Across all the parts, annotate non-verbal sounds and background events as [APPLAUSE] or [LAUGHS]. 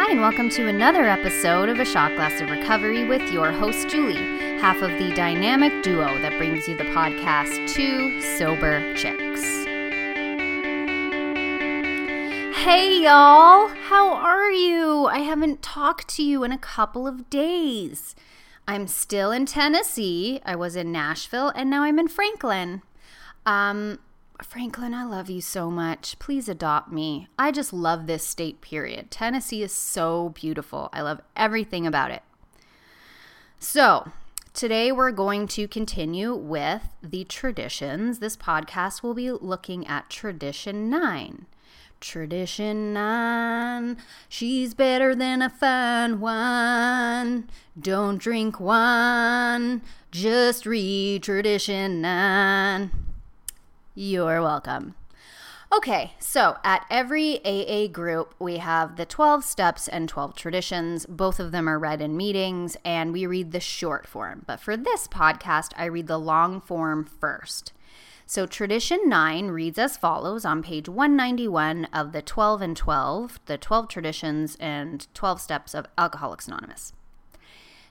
Hi, and welcome to another episode of A Shot Glass of Recovery with your host, Julie, half of the dynamic duo that brings you the podcast Two Sober Chicks. Hey, y'all, how are you? I haven't talked to you in a couple of days. I'm still in Tennessee. I was in Nashville, and now I'm in Franklin. Um, Franklin, I love you so much. Please adopt me. I just love this state, period. Tennessee is so beautiful. I love everything about it. So, today we're going to continue with the traditions. This podcast will be looking at tradition nine. Tradition nine, she's better than a fine wine. Don't drink wine, just read tradition nine. You're welcome. Okay, so at every AA group, we have the 12 steps and 12 traditions. Both of them are read in meetings, and we read the short form. But for this podcast, I read the long form first. So, tradition 9 reads as follows on page 191 of the 12 and 12, the 12 traditions and 12 steps of Alcoholics Anonymous.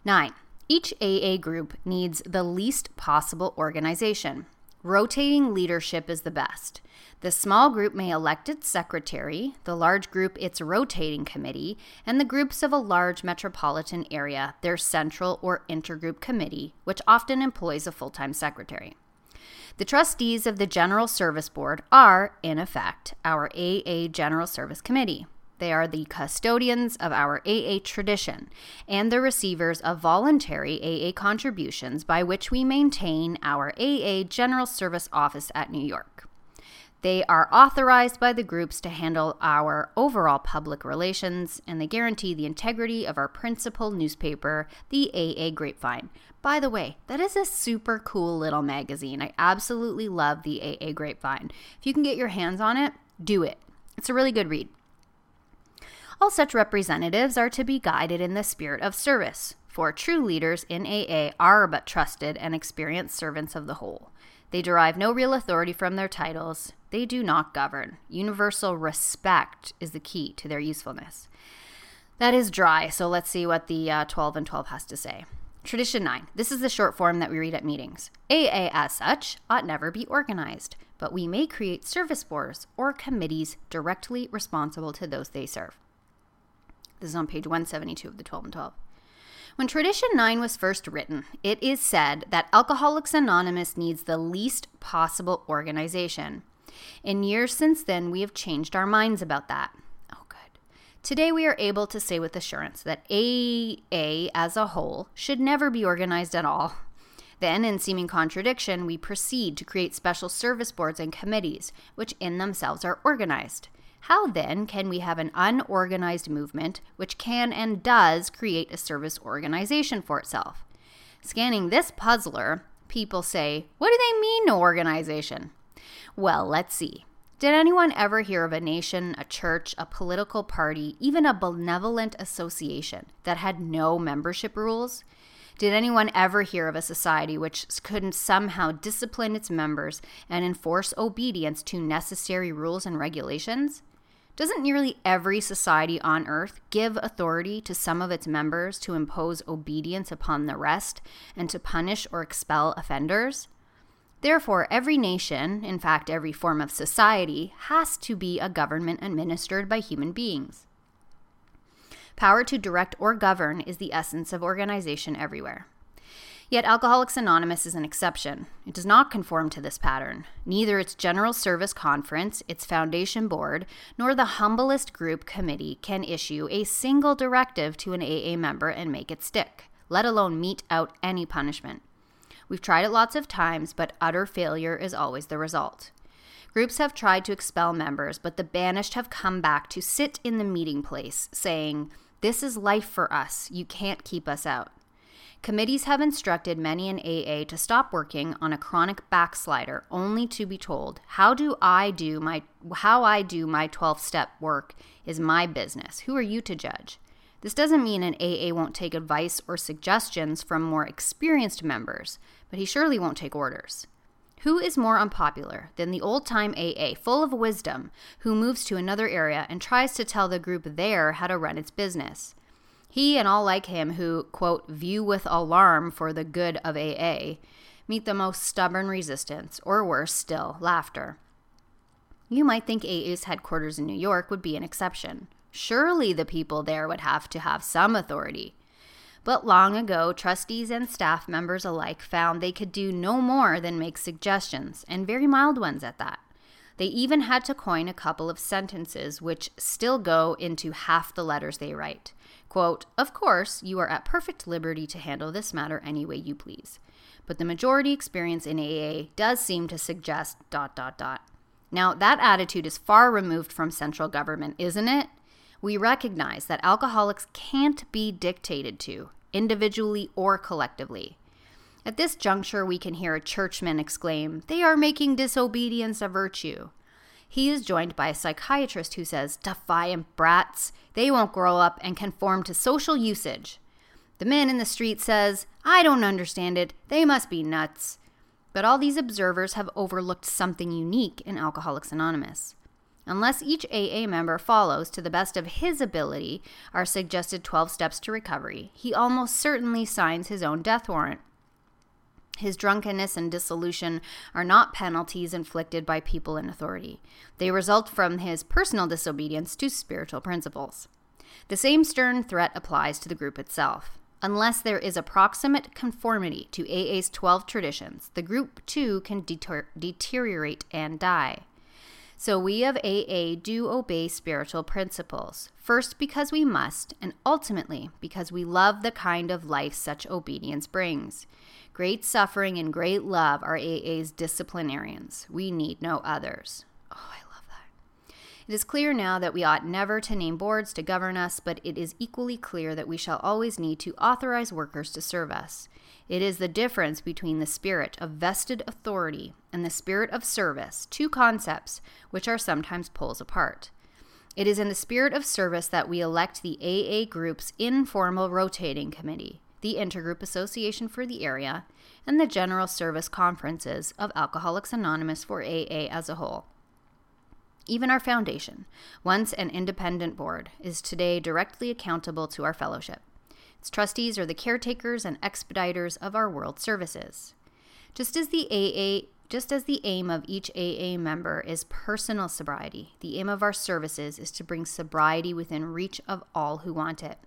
9. Each AA group needs the least possible organization. Rotating leadership is the best. The small group may elect its secretary, the large group its rotating committee, and the groups of a large metropolitan area their central or intergroup committee, which often employs a full time secretary. The trustees of the General Service Board are, in effect, our AA General Service Committee. They are the custodians of our AA tradition and the receivers of voluntary AA contributions by which we maintain our AA General Service Office at New York. They are authorized by the groups to handle our overall public relations, and they guarantee the integrity of our principal newspaper, the AA Grapevine. By the way, that is a super cool little magazine. I absolutely love the AA Grapevine. If you can get your hands on it, do it. It's a really good read. All such representatives are to be guided in the spirit of service, for true leaders in AA are but trusted and experienced servants of the whole. They derive no real authority from their titles. They do not govern. Universal respect is the key to their usefulness. That is dry, so let's see what the uh, 12 and 12 has to say. Tradition 9. This is the short form that we read at meetings. AA, as such, ought never be organized, but we may create service boards or committees directly responsible to those they serve. This is on page 172 of the 12 and 12. When Tradition 9 was first written, it is said that Alcoholics Anonymous needs the least possible organization. In years since then, we have changed our minds about that. Oh, good. Today, we are able to say with assurance that AA as a whole should never be organized at all. Then, in seeming contradiction, we proceed to create special service boards and committees, which in themselves are organized. How then can we have an unorganized movement which can and does create a service organization for itself? Scanning this puzzler, people say, What do they mean, no organization? Well, let's see. Did anyone ever hear of a nation, a church, a political party, even a benevolent association that had no membership rules? Did anyone ever hear of a society which couldn't somehow discipline its members and enforce obedience to necessary rules and regulations? Doesn't nearly every society on earth give authority to some of its members to impose obedience upon the rest and to punish or expel offenders? Therefore, every nation, in fact, every form of society, has to be a government administered by human beings. Power to direct or govern is the essence of organization everywhere. Yet Alcoholics Anonymous is an exception. It does not conform to this pattern. Neither its General Service Conference, its Foundation Board, nor the humblest group committee can issue a single directive to an AA member and make it stick, let alone mete out any punishment. We've tried it lots of times, but utter failure is always the result. Groups have tried to expel members, but the banished have come back to sit in the meeting place, saying, This is life for us. You can't keep us out. Committees have instructed many in AA to stop working on a chronic backslider only to be told, "How do I do my how I do my 12-step work is my business. Who are you to judge?" This doesn't mean an AA won't take advice or suggestions from more experienced members, but he surely won't take orders. Who is more unpopular than the old time AA, full of wisdom, who moves to another area and tries to tell the group there how to run its business? He and all like him who, quote, view with alarm for the good of AA, meet the most stubborn resistance, or worse still, laughter. You might think AA's headquarters in New York would be an exception. Surely the people there would have to have some authority. But long ago, trustees and staff members alike found they could do no more than make suggestions, and very mild ones at that. They even had to coin a couple of sentences which still go into half the letters they write. Quote, Of course, you are at perfect liberty to handle this matter any way you please. But the majority experience in AA does seem to suggest dot dot dot. Now, that attitude is far removed from central government, isn't it? We recognize that alcoholics can't be dictated to individually or collectively. At this juncture, we can hear a churchman exclaim, They are making disobedience a virtue. He is joined by a psychiatrist who says, Defiant brats, they won't grow up and conform to social usage. The man in the street says, I don't understand it, they must be nuts. But all these observers have overlooked something unique in Alcoholics Anonymous. Unless each AA member follows, to the best of his ability, our suggested 12 steps to recovery, he almost certainly signs his own death warrant. His drunkenness and dissolution are not penalties inflicted by people in authority. They result from his personal disobedience to spiritual principles. The same stern threat applies to the group itself. Unless there is approximate conformity to AA's 12 traditions, the group too can deter- deteriorate and die. So we of AA do obey spiritual principles, first because we must, and ultimately because we love the kind of life such obedience brings. Great suffering and great love are AA's disciplinarians. We need no others. Oh, I love that. It is clear now that we ought never to name boards to govern us, but it is equally clear that we shall always need to authorize workers to serve us. It is the difference between the spirit of vested authority and the spirit of service, two concepts which are sometimes poles apart. It is in the spirit of service that we elect the AA group's informal rotating committee, the Intergroup Association for the area, and the General Service Conferences of Alcoholics Anonymous for AA as a whole. Even our foundation, once an independent board, is today directly accountable to our fellowship. Its trustees are the caretakers and expediters of our world services. Just as the AA just as the aim of each AA member is personal sobriety, the aim of our services is to bring sobriety within reach of all who want it.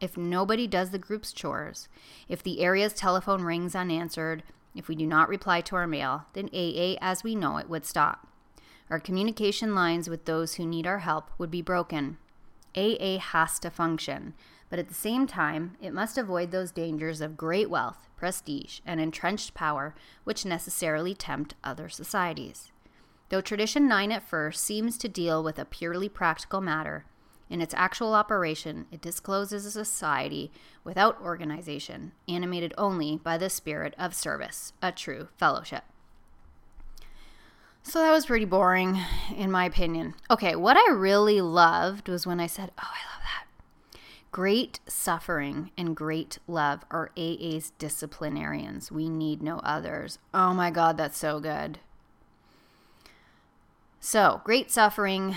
If nobody does the group's chores, if the area's telephone rings unanswered, if we do not reply to our mail, then AA as we know it would stop. Our communication lines with those who need our help would be broken. AA has to function, but at the same time, it must avoid those dangers of great wealth, prestige, and entrenched power which necessarily tempt other societies. Though Tradition 9 at first seems to deal with a purely practical matter, in its actual operation, it discloses a society without organization, animated only by the spirit of service, a true fellowship. So that was pretty boring, in my opinion. Okay, what I really loved was when I said, Oh, I love that. Great suffering and great love are AA's disciplinarians. We need no others. Oh my God, that's so good. So, great suffering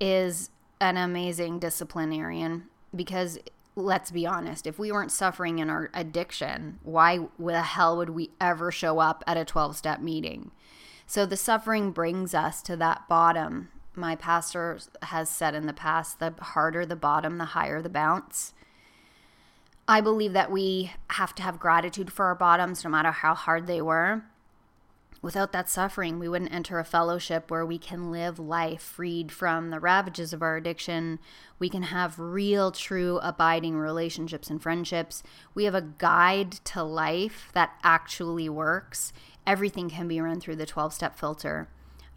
is an amazing disciplinarian because let's be honest, if we weren't suffering in our addiction, why the hell would we ever show up at a 12 step meeting? So the suffering brings us to that bottom my pastor has said in the past the harder the bottom, the higher the bounce. I believe that we have to have gratitude for our bottoms, no matter how hard they were. Without that suffering, we wouldn't enter a fellowship where we can live life freed from the ravages of our addiction. We can have real, true, abiding relationships and friendships. We have a guide to life that actually works. Everything can be run through the 12 step filter.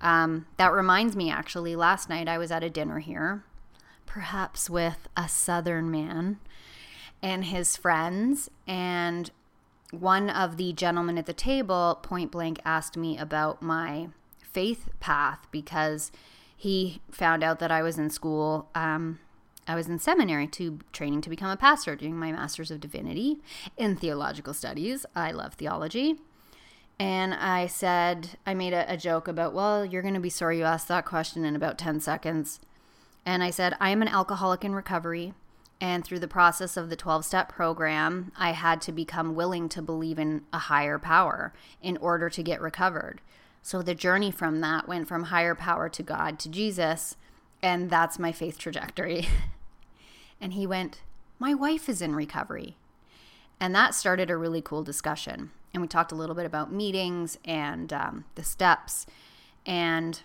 Um, that reminds me, actually, last night I was at a dinner here, perhaps with a Southern man and his friends. And one of the gentlemen at the table point blank asked me about my faith path because he found out that I was in school. Um, I was in seminary to training to become a pastor, doing my master's of divinity in theological studies. I love theology. And I said, I made a, a joke about, well, you're going to be sorry you asked that question in about 10 seconds. And I said, I am an alcoholic in recovery. And through the process of the 12 step program, I had to become willing to believe in a higher power in order to get recovered. So the journey from that went from higher power to God to Jesus. And that's my faith trajectory. [LAUGHS] and he went, My wife is in recovery. And that started a really cool discussion. And we talked a little bit about meetings and um, the steps. And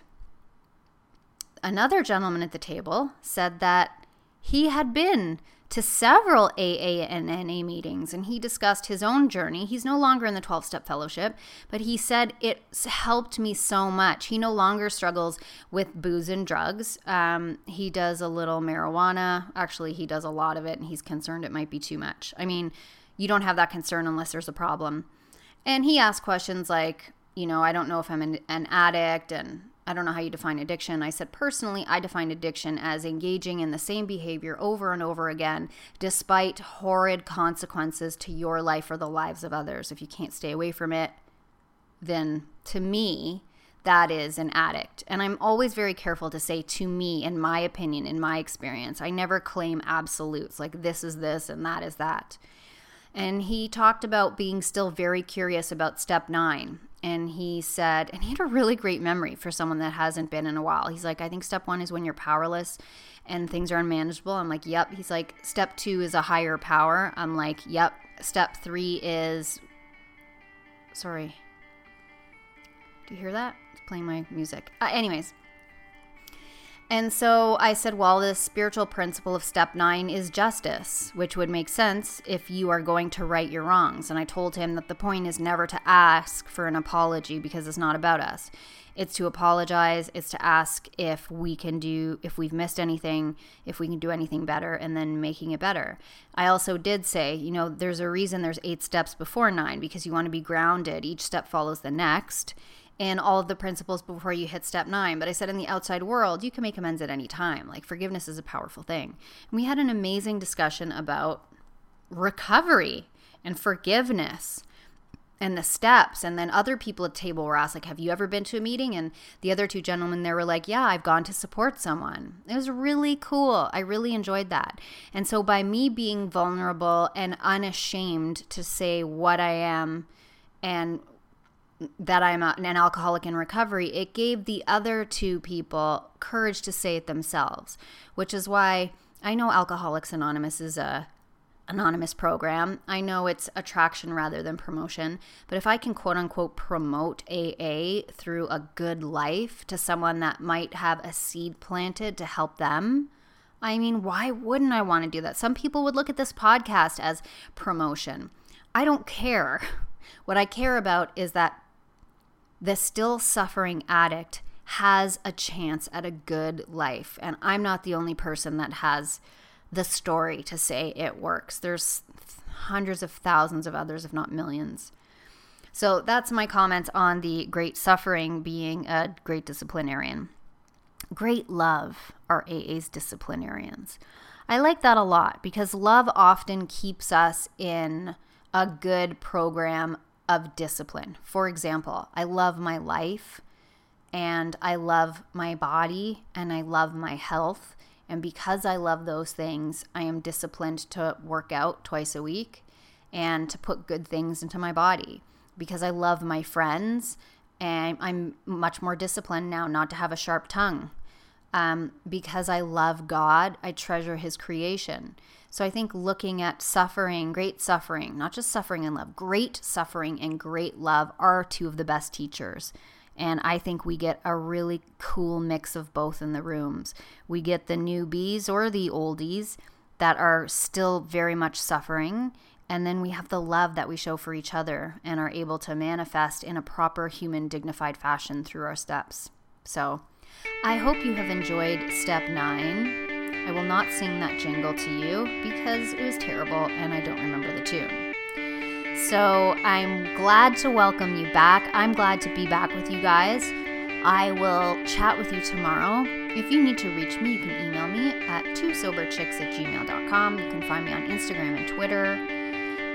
another gentleman at the table said that he had been to several AA and NA meetings and he discussed his own journey. He's no longer in the 12 step fellowship, but he said it helped me so much. He no longer struggles with booze and drugs. Um, he does a little marijuana. Actually, he does a lot of it and he's concerned it might be too much. I mean, you don't have that concern unless there's a problem. And he asked questions like, you know, I don't know if I'm an, an addict and I don't know how you define addiction. I said, personally, I define addiction as engaging in the same behavior over and over again, despite horrid consequences to your life or the lives of others. If you can't stay away from it, then to me, that is an addict. And I'm always very careful to say to me, in my opinion, in my experience. I never claim absolutes like this is this and that is that. And he talked about being still very curious about step nine and he said, and he had a really great memory for someone that hasn't been in a while. He's like, I think step one is when you're powerless and things are unmanageable. I'm like, yep. He's like, step two is a higher power. I'm like, yep. Step three is, sorry. Do you hear that? It's playing my music. Uh, anyways, and so I said, well, the spiritual principle of step nine is justice, which would make sense if you are going to right your wrongs. And I told him that the point is never to ask for an apology because it's not about us. It's to apologize, it's to ask if we can do, if we've missed anything, if we can do anything better, and then making it better. I also did say, you know, there's a reason there's eight steps before nine because you want to be grounded. Each step follows the next and all of the principles before you hit step nine. But I said in the outside world, you can make amends at any time. Like forgiveness is a powerful thing. And we had an amazing discussion about recovery and forgiveness and the steps and then other people at table were asked like have you ever been to a meeting and the other two gentlemen there were like yeah i've gone to support someone it was really cool i really enjoyed that and so by me being vulnerable and unashamed to say what i am and that I'm an alcoholic in recovery, it gave the other two people courage to say it themselves, which is why I know Alcoholics Anonymous is a anonymous program. I know it's attraction rather than promotion, but if I can quote unquote promote AA through a good life to someone that might have a seed planted to help them, I mean, why wouldn't I want to do that? Some people would look at this podcast as promotion. I don't care. [LAUGHS] What I care about is that the still suffering addict has a chance at a good life. And I'm not the only person that has the story to say it works. There's hundreds of thousands of others, if not millions. So that's my comments on the great suffering being a great disciplinarian. Great love are AA's disciplinarians. I like that a lot because love often keeps us in a good program of discipline. For example, I love my life and I love my body and I love my health. And because I love those things, I am disciplined to work out twice a week and to put good things into my body. Because I love my friends and I'm much more disciplined now not to have a sharp tongue. Um, because I love God, I treasure His creation. So I think looking at suffering, great suffering, not just suffering and love, great suffering and great love are two of the best teachers. And I think we get a really cool mix of both in the rooms. We get the newbies or the oldies that are still very much suffering. And then we have the love that we show for each other and are able to manifest in a proper human, dignified fashion through our steps. So I hope you have enjoyed step nine. I will not sing that jingle to you because it was terrible and I don't remember the tune. So I'm glad to welcome you back. I'm glad to be back with you guys. I will chat with you tomorrow. If you need to reach me, you can email me at twosoberchicks at gmail.com. You can find me on Instagram and Twitter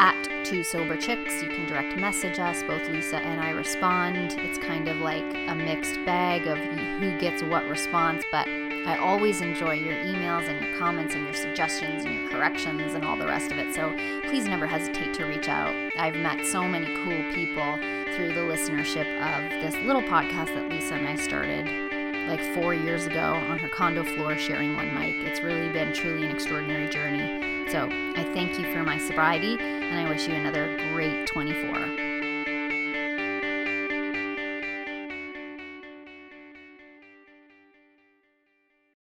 at Two Sober Chicks. You can direct message us. Both Lisa and I respond. It's kind of like a mixed bag of who gets what response, but I always enjoy your emails and your comments and your suggestions and your corrections and all the rest of it. So please never hesitate to reach out. I've met so many cool people through the listenership of this little podcast that Lisa and I started like four years ago on her condo floor sharing one mic. It's really been truly an extraordinary journey. So I thank you for my sobriety and I wish you another great 24.